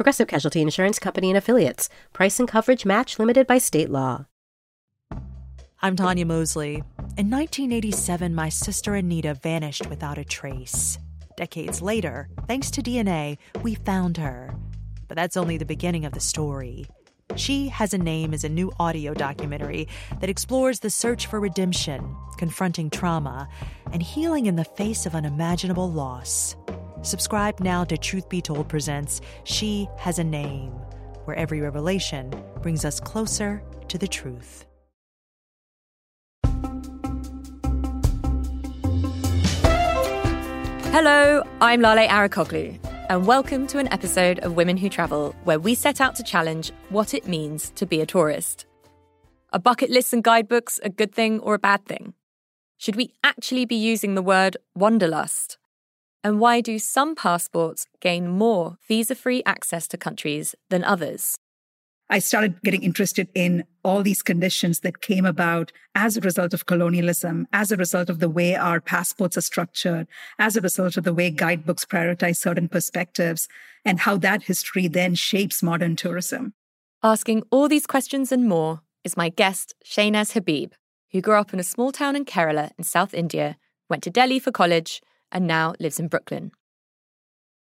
Progressive Casualty Insurance Company and Affiliates. Price and coverage match limited by state law. I'm Tanya Mosley. In 1987, my sister Anita vanished without a trace. Decades later, thanks to DNA, we found her. But that's only the beginning of the story. She Has a Name is a new audio documentary that explores the search for redemption, confronting trauma, and healing in the face of unimaginable loss. Subscribe now to Truth Be Told Presents She Has a Name, where every revelation brings us closer to the truth. Hello, I'm Lale Arikoglu, and welcome to an episode of Women Who Travel, where we set out to challenge what it means to be a tourist. Are bucket lists and guidebooks a good thing or a bad thing? Should we actually be using the word wanderlust? And why do some passports gain more visa free access to countries than others? I started getting interested in all these conditions that came about as a result of colonialism, as a result of the way our passports are structured, as a result of the way guidebooks prioritize certain perspectives, and how that history then shapes modern tourism. Asking all these questions and more is my guest, Shahnaz Habib, who grew up in a small town in Kerala in South India, went to Delhi for college, and now lives in Brooklyn.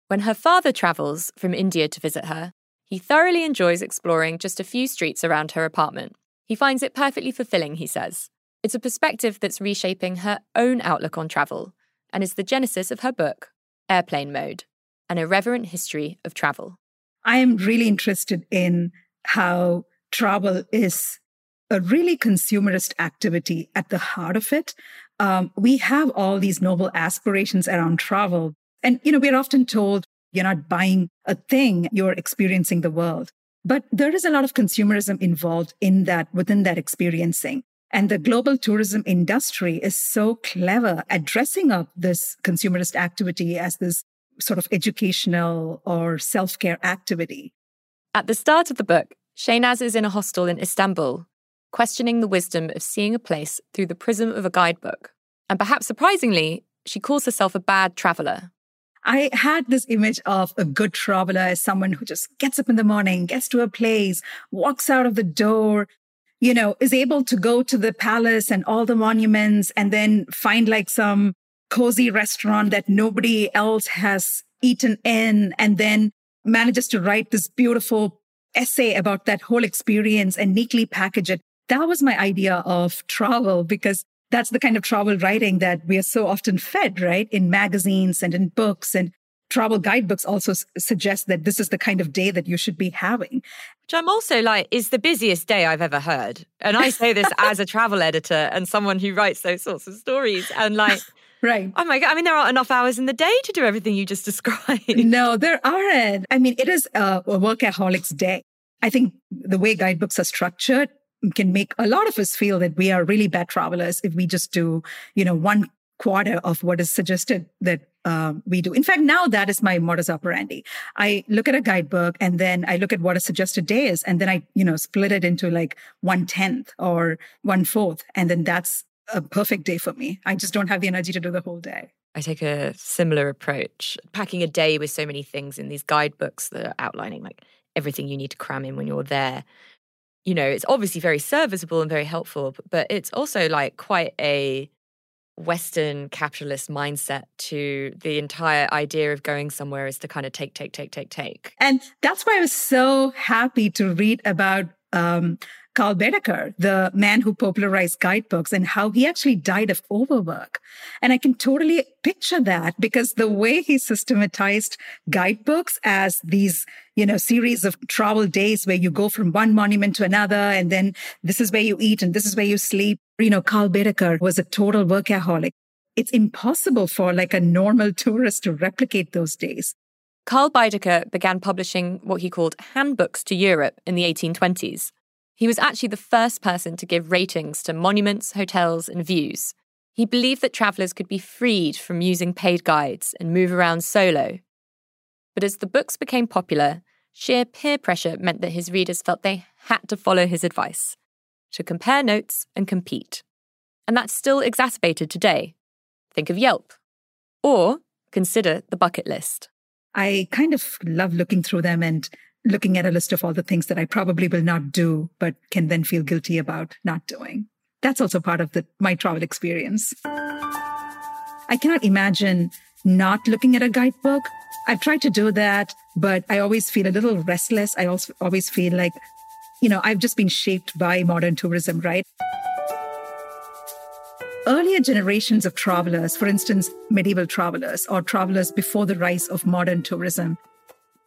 When her father travels from India to visit her, he thoroughly enjoys exploring just a few streets around her apartment. He finds it perfectly fulfilling, he says. It's a perspective that's reshaping her own outlook on travel and is the genesis of her book, Airplane Mode An Irreverent History of Travel. I am really interested in how travel is a really consumerist activity at the heart of it um, we have all these noble aspirations around travel. And, you know, we're often told you're not buying a thing, you're experiencing the world. But there is a lot of consumerism involved in that, within that experiencing. And the global tourism industry is so clever at dressing up this consumerist activity as this sort of educational or self care activity. At the start of the book, Shahnaz is in a hostel in Istanbul questioning the wisdom of seeing a place through the prism of a guidebook. And perhaps surprisingly, she calls herself a bad traveler. I had this image of a good traveler as someone who just gets up in the morning, gets to a place, walks out of the door, you know, is able to go to the palace and all the monuments and then find like some cozy restaurant that nobody else has eaten in and then manages to write this beautiful essay about that whole experience and neatly package it that was my idea of travel because that's the kind of travel writing that we are so often fed, right? In magazines and in books and travel guidebooks also s- suggest that this is the kind of day that you should be having. Which I'm also like, is the busiest day I've ever heard. And I say this as a travel editor and someone who writes those sorts of stories. And like, Right. Oh my God. I mean, there aren't enough hours in the day to do everything you just described. No, there aren't. I mean, it is a, a workaholic's day. I think the way guidebooks are structured, can make a lot of us feel that we are really bad travelers if we just do, you know, one quarter of what is suggested that um, we do. In fact, now that is my modus operandi. I look at a guidebook and then I look at what a suggested day is, and then I, you know, split it into like one tenth or one fourth, and then that's a perfect day for me. I just don't have the energy to do the whole day. I take a similar approach. Packing a day with so many things in these guidebooks that are outlining like everything you need to cram in when you're there you know, it's obviously very serviceable and very helpful, but it's also like quite a Western capitalist mindset to the entire idea of going somewhere is to kind of take, take, take, take, take. And that's why I was so happy to read about um, Karl Baedeker, the man who popularized guidebooks and how he actually died of overwork. And I can totally picture that because the way he systematized guidebooks as these, you know, series of travel days where you go from one monument to another and then this is where you eat and this is where you sleep. You know, Karl Baedeker was a total workaholic. It's impossible for like a normal tourist to replicate those days. Karl Baedeker began publishing what he called handbooks to Europe in the 1820s. He was actually the first person to give ratings to monuments, hotels, and views. He believed that travellers could be freed from using paid guides and move around solo. But as the books became popular, sheer peer pressure meant that his readers felt they had to follow his advice to compare notes and compete. And that's still exacerbated today. Think of Yelp. Or consider the bucket list. I kind of love looking through them and looking at a list of all the things that I probably will not do, but can then feel guilty about not doing. That's also part of the, my travel experience. I cannot imagine not looking at a guidebook. I've tried to do that, but I always feel a little restless. I also always feel like, you know, I've just been shaped by modern tourism, right? Earlier generations of travelers, for instance, medieval travelers or travelers before the rise of modern tourism,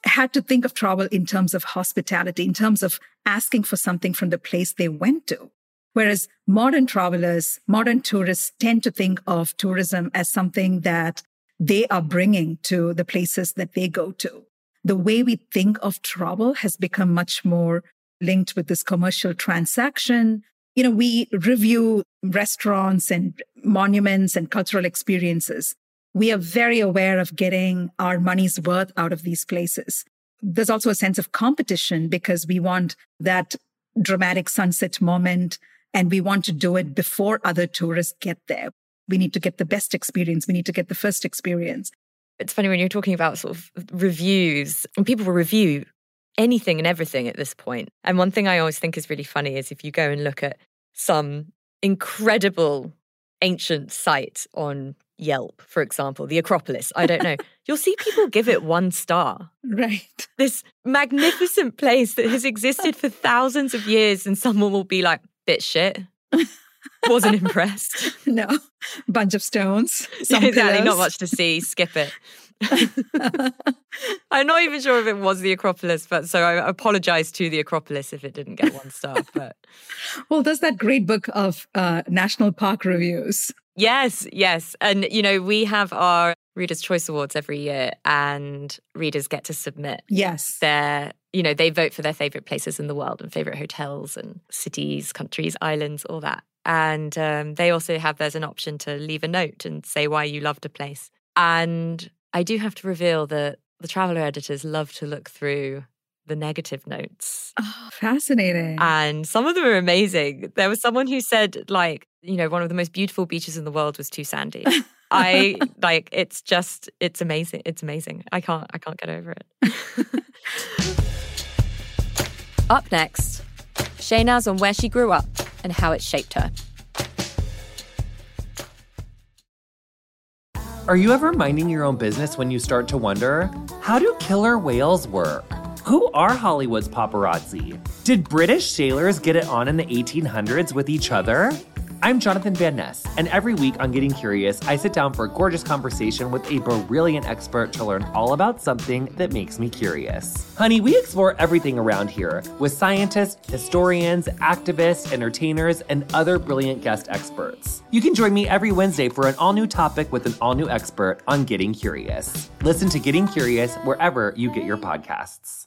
had to think of travel in terms of hospitality, in terms of asking for something from the place they went to. Whereas modern travelers, modern tourists tend to think of tourism as something that they are bringing to the places that they go to. The way we think of travel has become much more linked with this commercial transaction. You know, we review restaurants and monuments and cultural experiences. We are very aware of getting our money's worth out of these places. There's also a sense of competition because we want that dramatic sunset moment and we want to do it before other tourists get there. We need to get the best experience. We need to get the first experience. It's funny when you're talking about sort of reviews, and people will review anything and everything at this point. And one thing I always think is really funny is if you go and look at some incredible ancient site on Yelp, for example, the Acropolis, I don't know, you'll see people give it one star. Right. This magnificent place that has existed for thousands of years, and someone will be like, bit shit. Wasn't impressed. No, bunch of stones. Some exactly, not much to see. Skip it. I'm not even sure if it was the Acropolis, but so I apologize to the Acropolis if it didn't get one star. But well, there's that great book of uh, national park reviews. Yes, yes, and you know we have our Readers' Choice Awards every year, and readers get to submit yes their you know they vote for their favorite places in the world and favorite hotels and cities, countries, islands, all that. And um, they also have there's an option to leave a note and say why you loved a place. And I do have to reveal that the traveler editors love to look through the negative notes. Oh, fascinating. And some of them are amazing. There was someone who said, like, you know, one of the most beautiful beaches in the world was too sandy. I like it's just it's amazing. It's amazing. I can't I can't get over it. Up next, Shahnaz on where she grew up and how it shaped her. Are you ever minding your own business when you start to wonder, how do killer whales work? Who are Hollywood's paparazzi? Did British sailors get it on in the 1800s with each other? I'm Jonathan Van Ness, and every week on Getting Curious, I sit down for a gorgeous conversation with a brilliant expert to learn all about something that makes me curious. Honey, we explore everything around here with scientists, historians, activists, entertainers, and other brilliant guest experts. You can join me every Wednesday for an all new topic with an all new expert on Getting Curious. Listen to Getting Curious wherever you get your podcasts.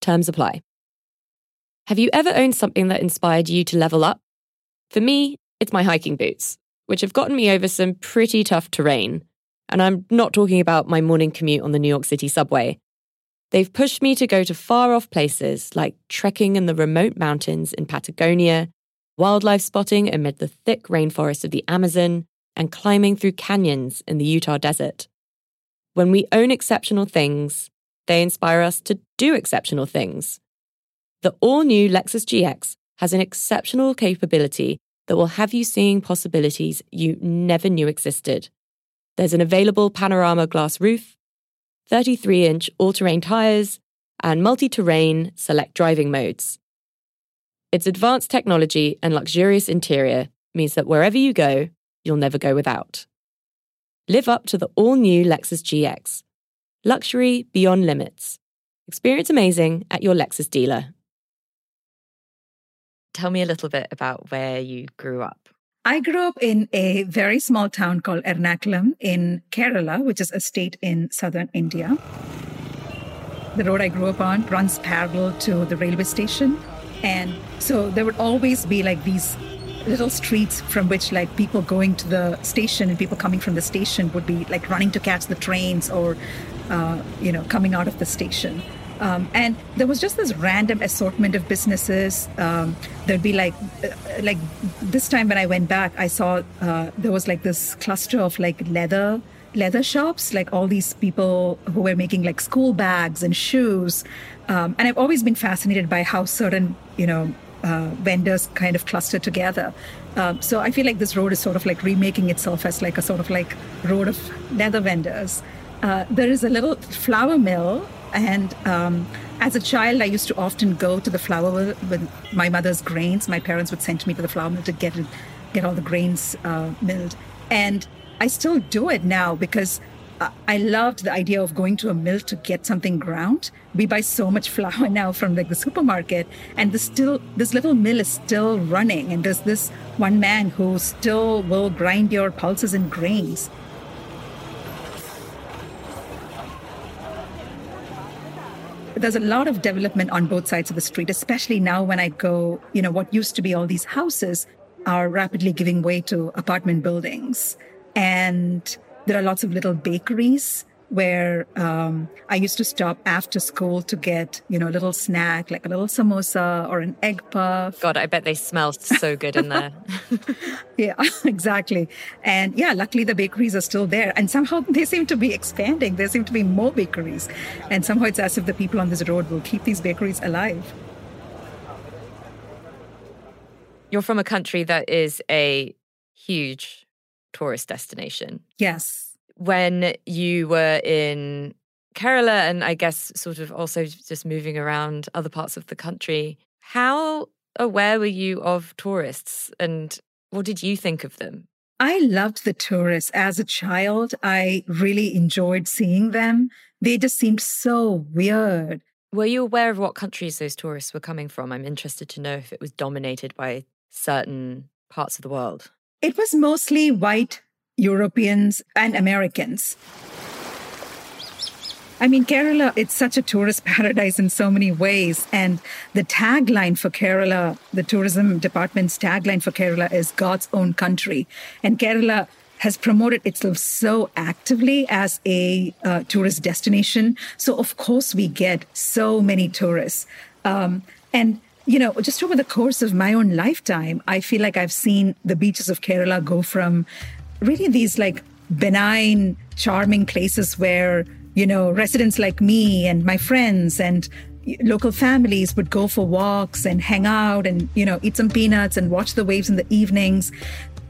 Terms apply. Have you ever owned something that inspired you to level up? For me, it's my hiking boots, which have gotten me over some pretty tough terrain. And I'm not talking about my morning commute on the New York City subway. They've pushed me to go to far off places like trekking in the remote mountains in Patagonia, wildlife spotting amid the thick rainforest of the Amazon, and climbing through canyons in the Utah desert. When we own exceptional things, they inspire us to do exceptional things. The all new Lexus GX has an exceptional capability that will have you seeing possibilities you never knew existed. There's an available panorama glass roof, 33 inch all terrain tyres, and multi terrain select driving modes. Its advanced technology and luxurious interior means that wherever you go, you'll never go without. Live up to the all new Lexus GX. Luxury beyond limits. Experience amazing at your Lexus dealer. Tell me a little bit about where you grew up. I grew up in a very small town called Ernakulam in Kerala, which is a state in southern India. The road I grew up on runs parallel to the railway station. And so there would always be like these little streets from which like people going to the station and people coming from the station would be like running to catch the trains or uh, you know coming out of the station um, and there was just this random assortment of businesses. Um, there'd be like, uh, like this time when I went back, I saw uh, there was like this cluster of like leather leather shops, like all these people who were making like school bags and shoes. Um, and I've always been fascinated by how certain, you know, uh, vendors kind of cluster together. Um, so I feel like this road is sort of like remaking itself as like a sort of like road of leather vendors. Uh, there is a little flour mill and um, as a child, I used to often go to the flour mill with my mother's grains. My parents would send me to the flour mill to get it, get all the grains uh, milled. And I still do it now because I loved the idea of going to a mill to get something ground. We buy so much flour now from like the supermarket, and this still this little mill is still running. And there's this one man who still will grind your pulses and grains. There's a lot of development on both sides of the street, especially now when I go, you know, what used to be all these houses are rapidly giving way to apartment buildings. And there are lots of little bakeries where um, I used to stop after school to get, you know, a little snack, like a little samosa or an egg puff. God, I bet they smell so good in there. yeah, exactly. And yeah, luckily the bakeries are still there. And somehow they seem to be expanding. There seem to be more bakeries. And somehow it's as if the people on this road will keep these bakeries alive. You're from a country that is a huge tourist destination. Yes when you were in Kerala and I guess sort of also just moving around other parts of the country, how aware were you of tourists and what did you think of them? I loved the tourists as a child. I really enjoyed seeing them. They just seemed so weird. Were you aware of what countries those tourists were coming from? I'm interested to know if it was dominated by certain parts of the world. It was mostly white Europeans and Americans. I mean, Kerala, it's such a tourist paradise in so many ways. And the tagline for Kerala, the tourism department's tagline for Kerala is God's own country. And Kerala has promoted itself so actively as a uh, tourist destination. So, of course, we get so many tourists. Um, and you know, just over the course of my own lifetime, I feel like I've seen the beaches of Kerala go from really these like benign, charming places where, you know, residents like me and my friends and local families would go for walks and hang out and, you know, eat some peanuts and watch the waves in the evenings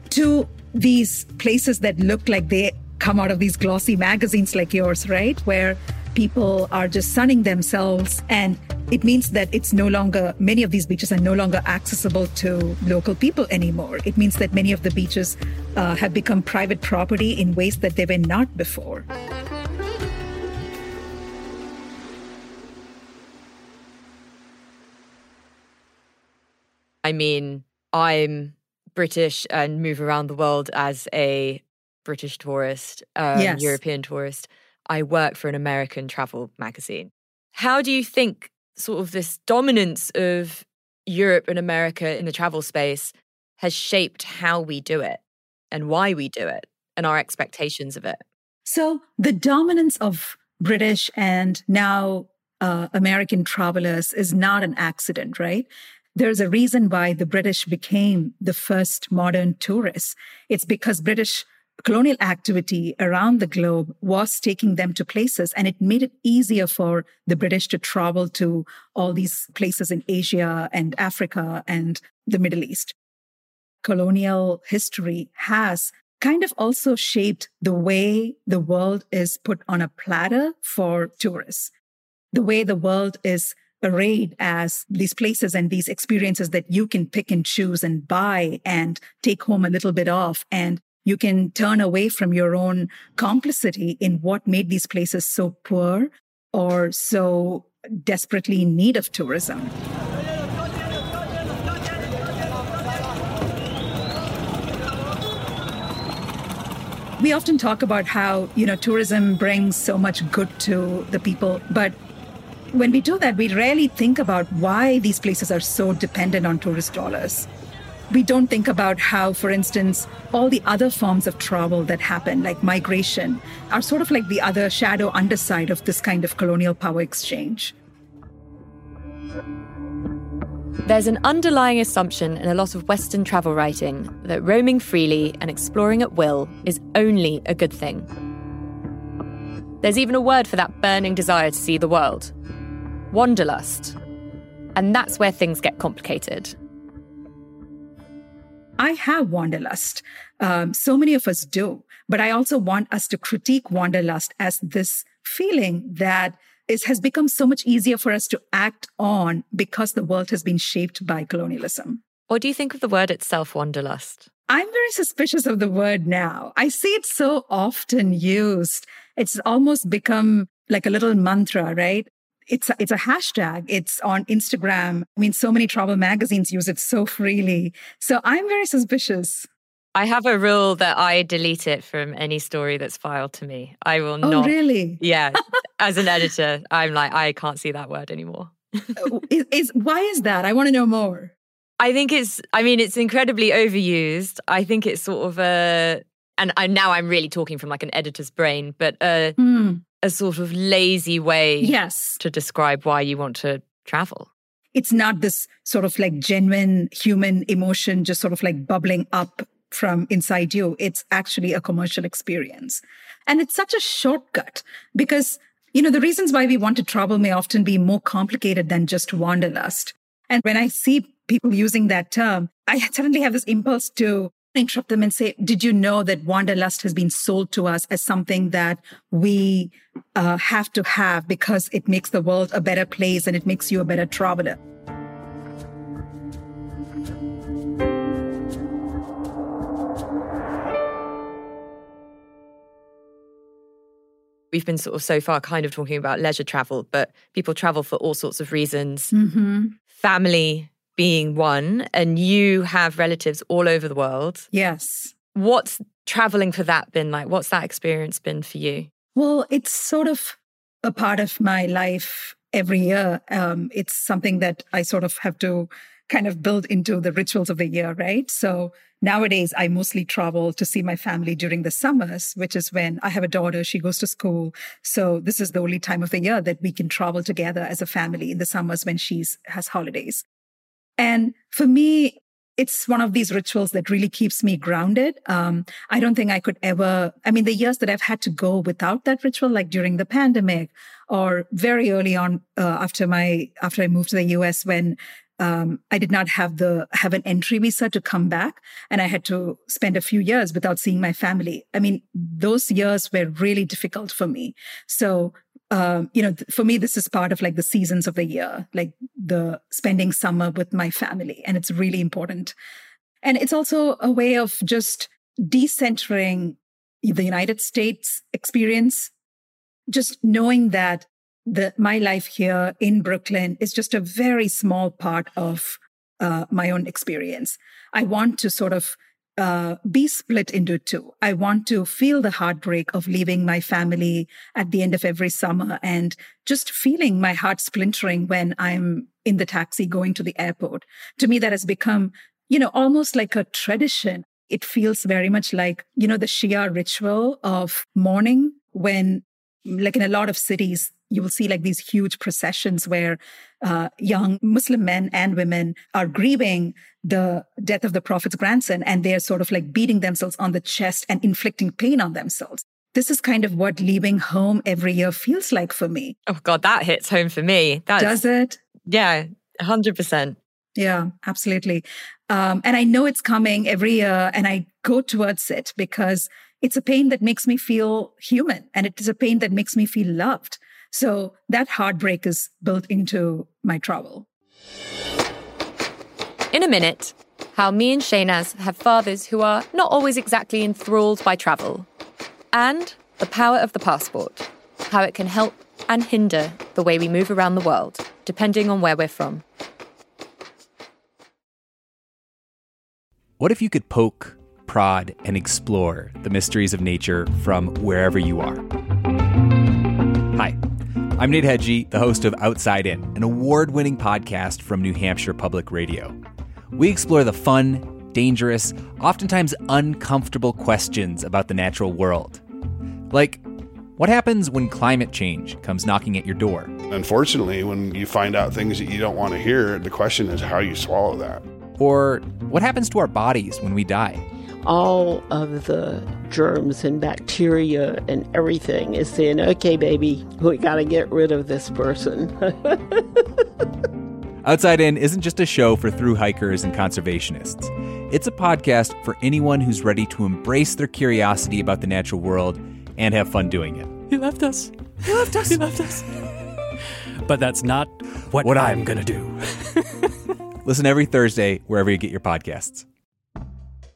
to these places that look like they come out of these glossy magazines like yours, right? Where people are just sunning themselves and it means that it's no longer many of these beaches are no longer accessible to local people anymore. It means that many of the beaches uh, have become private property in ways that they were not before. I mean i'm british and move around the world as a british tourist um, yes. european tourist I work for an American travel magazine. How do you think sort of this dominance of Europe and America in the travel space has shaped how we do it and why we do it and our expectations of it? So, the dominance of British and now uh, American travelers is not an accident, right? There's a reason why the British became the first modern tourists. It's because British colonial activity around the globe was taking them to places and it made it easier for the British to travel to all these places in Asia and Africa and the Middle East. Colonial history has kind of also shaped the way the world is put on a platter for tourists, the way the world is arrayed as these places and these experiences that you can pick and choose and buy and take home a little bit of. And you can turn away from your own complicity in what made these places so poor or so desperately in need of tourism. we often talk about how you know tourism brings so much good to the people but when we do that we rarely think about why these places are so dependent on tourist dollars we don't think about how for instance all the other forms of travel that happen like migration are sort of like the other shadow underside of this kind of colonial power exchange there's an underlying assumption in a lot of Western travel writing that roaming freely and exploring at will is only a good thing. There's even a word for that burning desire to see the world wanderlust. And that's where things get complicated. I have wanderlust. Um, so many of us do. But I also want us to critique wanderlust as this feeling that is, has become so much easier for us to act on because the world has been shaped by colonialism. What do you think of the word itself, wanderlust? I'm very suspicious of the word now. I see it so often used. It's almost become like a little mantra, right? It's a, it's a hashtag. It's on Instagram. I mean, so many travel magazines use it so freely. So I'm very suspicious. I have a rule that I delete it from any story that's filed to me. I will not. oh, not. really? Yeah. As an editor, I'm like, I can't see that word anymore. Uh, is, is why is that? I want to know more. I think it's. I mean, it's incredibly overused. I think it's sort of a, and I, now I'm really talking from like an editor's brain, but mm. A sort of lazy way, yes, to describe why you want to travel. It's not this sort of like genuine human emotion, just sort of like bubbling up from inside you. It's actually a commercial experience. And it's such a shortcut because, you know, the reasons why we want to travel may often be more complicated than just wanderlust. And when I see people using that term, I suddenly have this impulse to interrupt them and say, Did you know that wanderlust has been sold to us as something that we uh, have to have because it makes the world a better place and it makes you a better traveler? we've been sort of so far kind of talking about leisure travel, but people travel for all sorts of reasons. Mm-hmm. Family being one, and you have relatives all over the world. Yes. What's traveling for that been like? What's that experience been for you? Well, it's sort of a part of my life every year. Um, it's something that I sort of have to kind of build into the rituals of the year, right? So Nowadays, I mostly travel to see my family during the summers, which is when I have a daughter, she goes to school. So this is the only time of the year that we can travel together as a family in the summers when she's has holidays. And for me, it's one of these rituals that really keeps me grounded. Um, I don't think I could ever, I mean, the years that I've had to go without that ritual, like during the pandemic or very early on uh, after my, after I moved to the US when um, I did not have the have an entry visa to come back, and I had to spend a few years without seeing my family. I mean, those years were really difficult for me. So, um, you know, for me, this is part of like the seasons of the year, like the spending summer with my family, and it's really important. And it's also a way of just decentering the United States experience, just knowing that the my life here in Brooklyn is just a very small part of uh, my own experience. I want to sort of uh, be split into two. I want to feel the heartbreak of leaving my family at the end of every summer and just feeling my heart splintering when I'm in the taxi going to the airport. To me, that has become, you know, almost like a tradition. It feels very much like, you know, the Shia ritual of mourning when, like in a lot of cities, you will see like these huge processions where uh, young Muslim men and women are grieving the death of the Prophet's grandson, and they're sort of like beating themselves on the chest and inflicting pain on themselves. This is kind of what leaving home every year feels like for me. Oh God, that hits home for me. That's, Does it? Yeah, hundred percent. Yeah, absolutely. Um, and I know it's coming every year, and I go towards it because it's a pain that makes me feel human and it is a pain that makes me feel loved. So that heartbreak is built into my travel. In a minute, how me and Shahnaz have fathers who are not always exactly enthralled by travel, and the power of the passport, how it can help and hinder the way we move around the world, depending on where we're from. What if you could poke, prod, and explore the mysteries of nature from wherever you are? I'm Nate Hegyi, the host of Outside In, an award winning podcast from New Hampshire Public Radio. We explore the fun, dangerous, oftentimes uncomfortable questions about the natural world. Like, what happens when climate change comes knocking at your door? Unfortunately, when you find out things that you don't want to hear, the question is how you swallow that. Or what happens to our bodies when we die? All of the germs and bacteria and everything is saying, okay, baby, we got to get rid of this person. Outside In isn't just a show for through hikers and conservationists. It's a podcast for anyone who's ready to embrace their curiosity about the natural world and have fun doing it. He left us. He left us. He left us. but that's not what, What I'm I'm going to do. Listen every Thursday wherever you get your podcasts.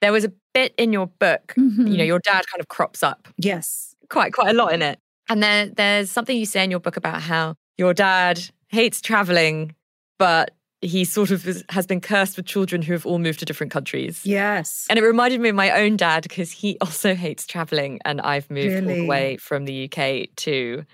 There was a bit in your book, Mhm. you know, your dad kind of crops up Yes. quite quite a lot in it. And there there's something you say in your book about how your dad hates traveling, but he sort of is, has been cursed with children who have all moved to different countries. Yes. And it reminded me of my own dad because he also hates traveling and I've moved all the way from the UK to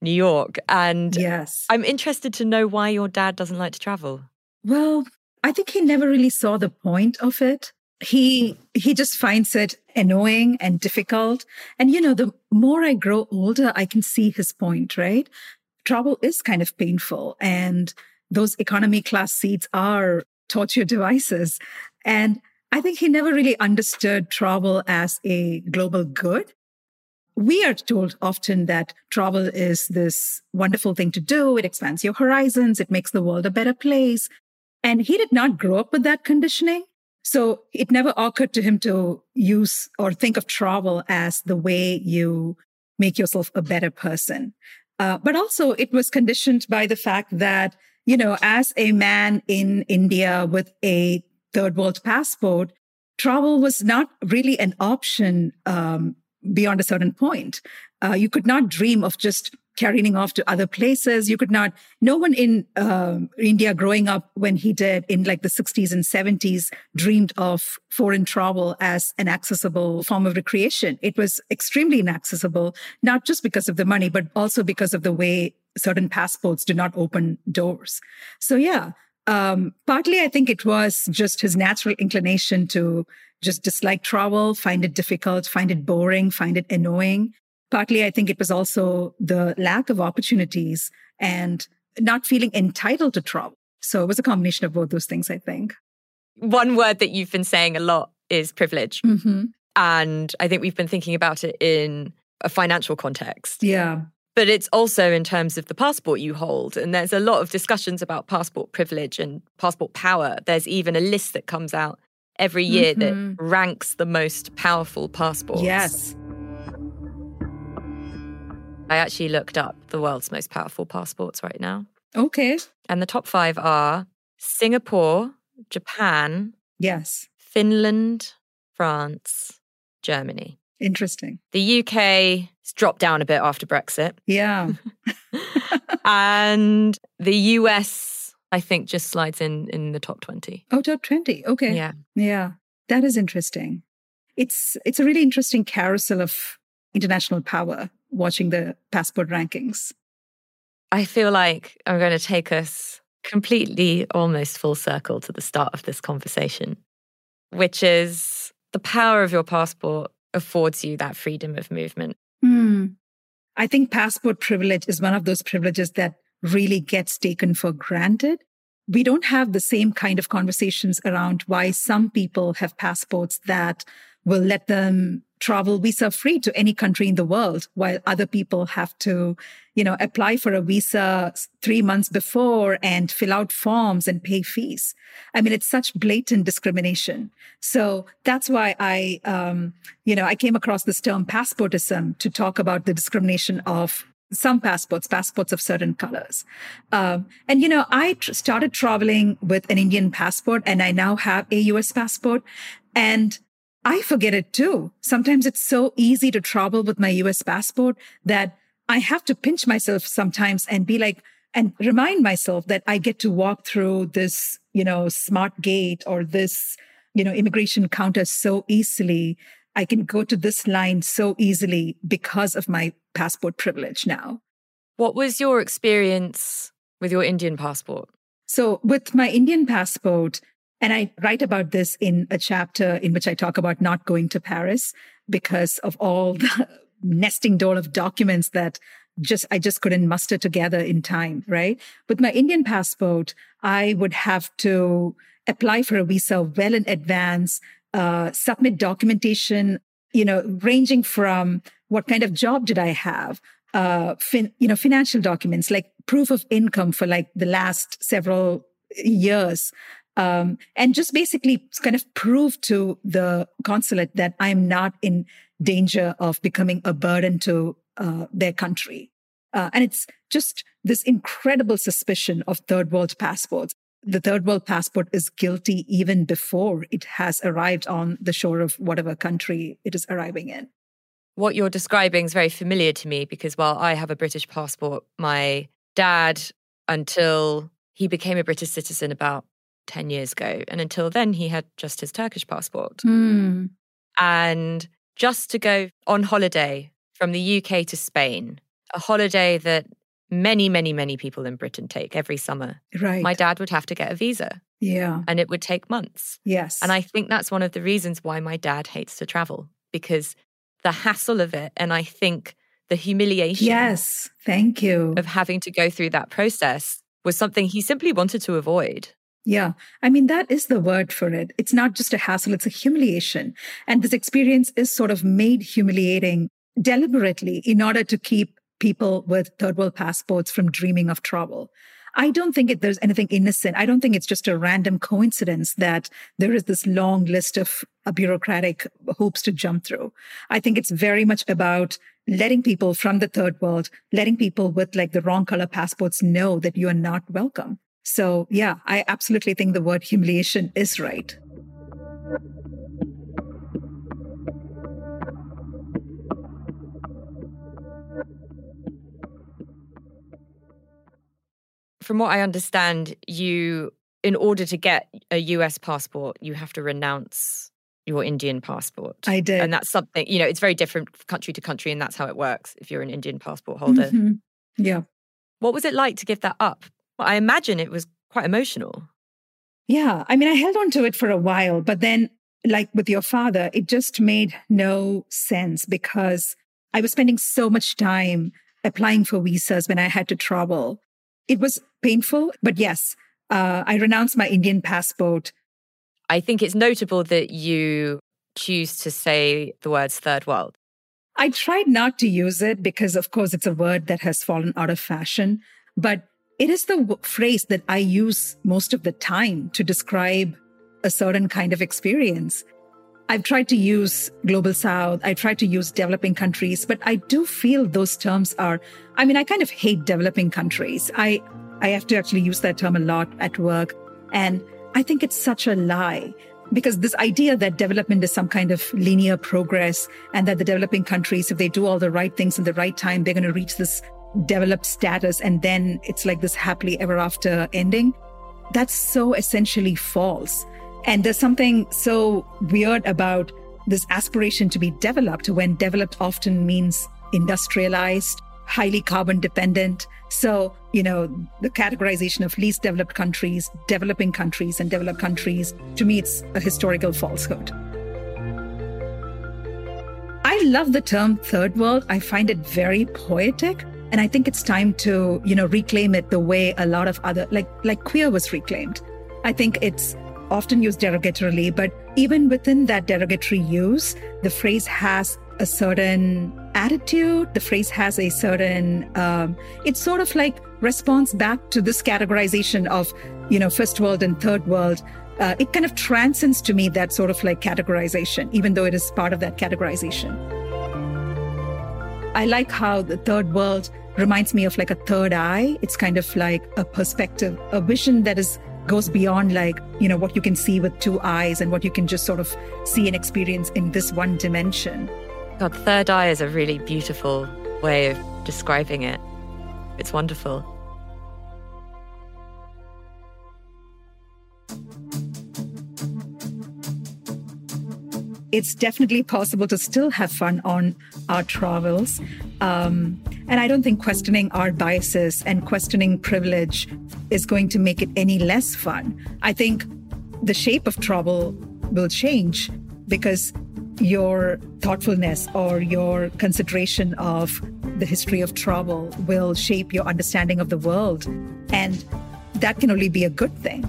New York and yes. I'm interested to know why your dad doesn't like to travel. Well, I think he never really saw the point of it. He he just finds it annoying and difficult. And you know, the more I grow older, I can see his point, right? Travel is kind of painful and those economy class seats are torture devices. And I think he never really understood travel as a global good. We are told often that travel is this wonderful thing to do. It expands your horizons. It makes the world a better place. And he did not grow up with that conditioning. So it never occurred to him to use or think of travel as the way you make yourself a better person. Uh, but also it was conditioned by the fact that, you know, as a man in India with a third world passport, travel was not really an option um, beyond a certain point. Uh, you could not dream of just carrying off to other places. You could not, no one in um India growing up when he did in like the 60s and 70s dreamed of foreign travel as an accessible form of recreation. It was extremely inaccessible, not just because of the money, but also because of the way certain passports do not open doors. So, yeah, um, partly I think it was just his natural inclination to just dislike travel, find it difficult, find it boring, find it annoying. Partly I think it was also the lack of opportunities and not feeling entitled to travel. So it was a combination of both those things, I think. One word that you've been saying a lot is privilege. Mm-hmm. And I think we've been thinking about it in a financial context. Yeah. But it's also in terms of the passport you hold. And there's a lot of discussions about passport privilege and passport power. There's even a list that comes out every year Mhm. that ranks the most powerful passports. Yes. I actually looked up the world's most powerful passports right now. Okay. And the top five are Singapore, Japan, Yes. Finland, France, Germany. Interesting. The UK has dropped down a bit after Brexit. Yeah. and the US, I think, just slides in in the top 20. Oh, top 20. Okay. Yeah. Yeah. That is interesting. It's it's a really interesting carousel of international power watching the passport rankings. I feel like I'm going to take us completely almost full circle to the start of this conversation, which is the power of your passport affords you that freedom of movement. Hmm. I think passport privilege is one of those privileges that really gets taken for granted. We don't have the same kind of conversations around why some people have passports that will let them travel visa free to any country in the world while other people have to you know apply for a visa 3 months before and fill out forms and pay fees i mean it's such blatant discrimination so that's why i um, you know i came across this term passportism to talk about the discrimination of some passports, passports of certain colors. Um, and, you know, I tr- started traveling with an Indian passport and I now have a US passport. And I forget it too. Sometimes it's so easy to travel with my US passport that I have to pinch myself sometimes and be like, and remind myself that I get to walk through this, you know, smart gate or this, you know, immigration counter so easily. I can go to this line so easily because of my passport privilege now. What was your experience with your Indian passport? So, with my Indian passport, and I write about this in a chapter in which I talk about not going to Paris because of all the nesting doll of documents that just I just couldn't muster together in time, right? With my Indian passport, I would have to apply for a visa well in advance, uh, submit documentation, you know, ranging from what kind of job did I have, uh, fin- you know, financial documents like proof of income for like the last several years, um, and just basically kind of prove to the consulate that I'm not in danger of becoming a burden to uh, their country. Uh, and it's just this incredible suspicion of third world passports. The third world passport is guilty even before it has arrived on the shore of whatever country it is arriving in. What you're describing is very familiar to me because while I have a British passport, my dad, until he became a British citizen about 10 years ago. And until then, he had just his Turkish passport. Mm. And just to go on holiday from the UK to Spain, a holiday that many, many, many people in Britain take every summer. Right. My dad would have to get a visa. Yeah. And it would take months. Yes. And I think that's one of the reasons why my dad hates to travel because the hassle of it. And I think the humiliation. Yes. Thank you. Of having to go through that process was something he simply wanted to avoid. Yeah. I mean, that is the word for it. It's not just a hassle, it's a humiliation. And this experience is sort of made humiliating deliberately in order to keep people with third world passports from dreaming of travel. I don't think it, there's anything innocent. I don't think it's just a random coincidence that there is this long list of uh, bureaucratic hoops to jump through. I think it's very much about letting people from the third world, letting people with like the wrong color passports know that you are not welcome. So, yeah, I absolutely think the word humiliation is right. From what I understand, you, in order to get a US passport, you have to renounce your Indian passport. I did. And that's something, you know, it's very different country to country, and that's how it works if you're an Indian passport holder. Mm-hmm. Yeah. What was it like to give that up? Well, I imagine it was quite emotional. Yeah. I mean, I held on to it for a while, but then, like with your father, it just made no sense because I was spending so much time applying for visas when I had to travel. It was painful, but yes, uh, I renounced my Indian passport. I think it's notable that you choose to say the words third world. I tried not to use it because, of course, it's a word that has fallen out of fashion. But it is the phrase that I use most of the time to describe a certain kind of experience. I've tried to use global south. I tried to use developing countries, but I do feel those terms are, I mean, I kind of hate developing countries. I, I have to actually use that term a lot at work. And I think it's such a lie because this idea that development is some kind of linear progress and that the developing countries, if they do all the right things in the right time, they're going to reach this developed status and then it's like this happily ever after ending. That's so essentially false. And there's something so weird about this aspiration to be developed when developed often means industrialized, highly carbon dependent. So, you know, the categorization of least developed countries, developing countries, and developed countries, to me, it's a historical falsehood. I love the term third world. I find it very poetic. And I think it's time to, you know, reclaim it the way a lot of other, like, like queer was reclaimed. I think it's often used derogatorily, but even within that derogatory use, the phrase has a certain attitude. The phrase has a certain, um, it's sort of like response back to this categorization of, you know, first world and third world. Uh, it kind of transcends to me that sort of like categorization, even though it is part of that categorization. I like how the third world reminds me of like a third eye. It's kind of like a perspective, a vision that is goes beyond like, you know, what you can see with two eyes and what you can just sort of see and experience in this one dimension. God, third eye is a really beautiful way of describing it. It's wonderful. It's definitely possible to still have fun on our travels. Um, and I don't think questioning our biases and questioning privilege is going to make it any less fun. I think the shape of travel will change because your thoughtfulness or your consideration of the history of travel will shape your understanding of the world. And that can only be a good thing.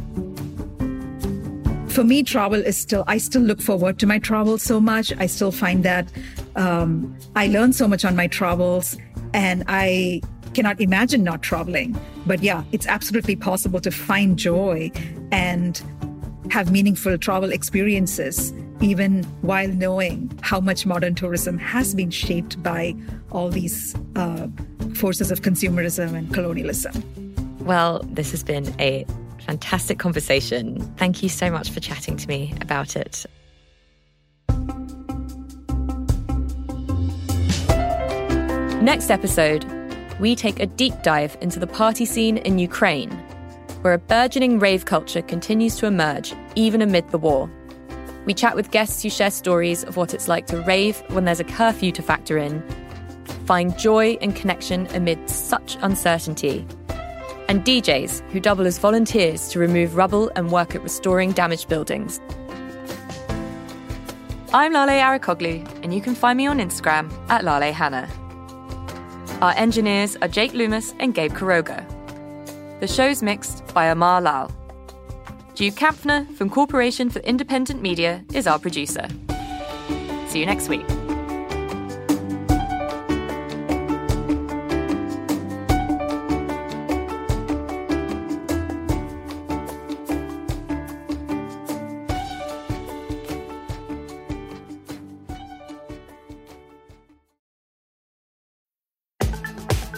For me, travel is still, I still look forward to my travel so much. I still find that um, I learn so much on my travels and I cannot imagine not traveling. But yeah, it's absolutely possible to find joy and have meaningful travel experiences even while knowing how much modern tourism has been shaped by all these uh, forces of consumerism and colonialism. Well, this has been a fantastic conversation. Thank you so much for chatting to me about it. Next episode, we take a deep dive into the party scene in Ukraine, where a burgeoning rave culture continues to emerge even amid the war. We chat with guests who share stories of what it's like to rave when there's a curfew to factor in, find joy and connection amid such uncertainty, and DJs who double as volunteers to remove rubble and work at restoring damaged buildings. I'm Lale Arikoglu, and you can find me on Instagram at Lale Hannah. Our engineers are Jake Loomis and Gabe Kuroga. The show's mixed by Amar Lal. Duke Kampfner from Corporation for Independent Media is our producer. See you next week.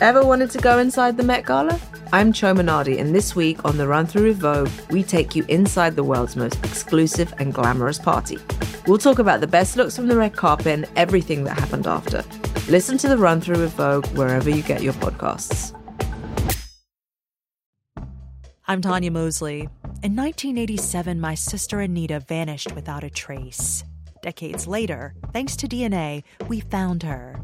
Ever wanted to go inside the Met Gala? I'm Chioma Nnadi, and this week on the Run Through with Vogue, we take you inside the world's most exclusive and glamorous party. We'll talk about the best looks from the red carpet and everything that happened after. Listen to the Run Through with Vogue wherever you get your podcasts. I'm Tanya Mosley. In 1987, my sister Anita vanished without a trace. Decades later, thanks to DNA, we found her.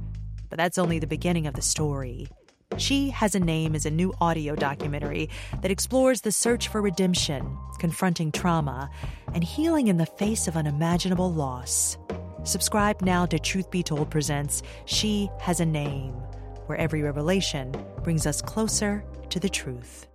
But that's only the beginning of the story. She Has a Name is a new audio documentary that explores the search for redemption, confronting trauma, and healing in the face of unimaginable loss. Subscribe now to Truth Be Told Presents She Has a Name, where every revelation brings us closer to the truth.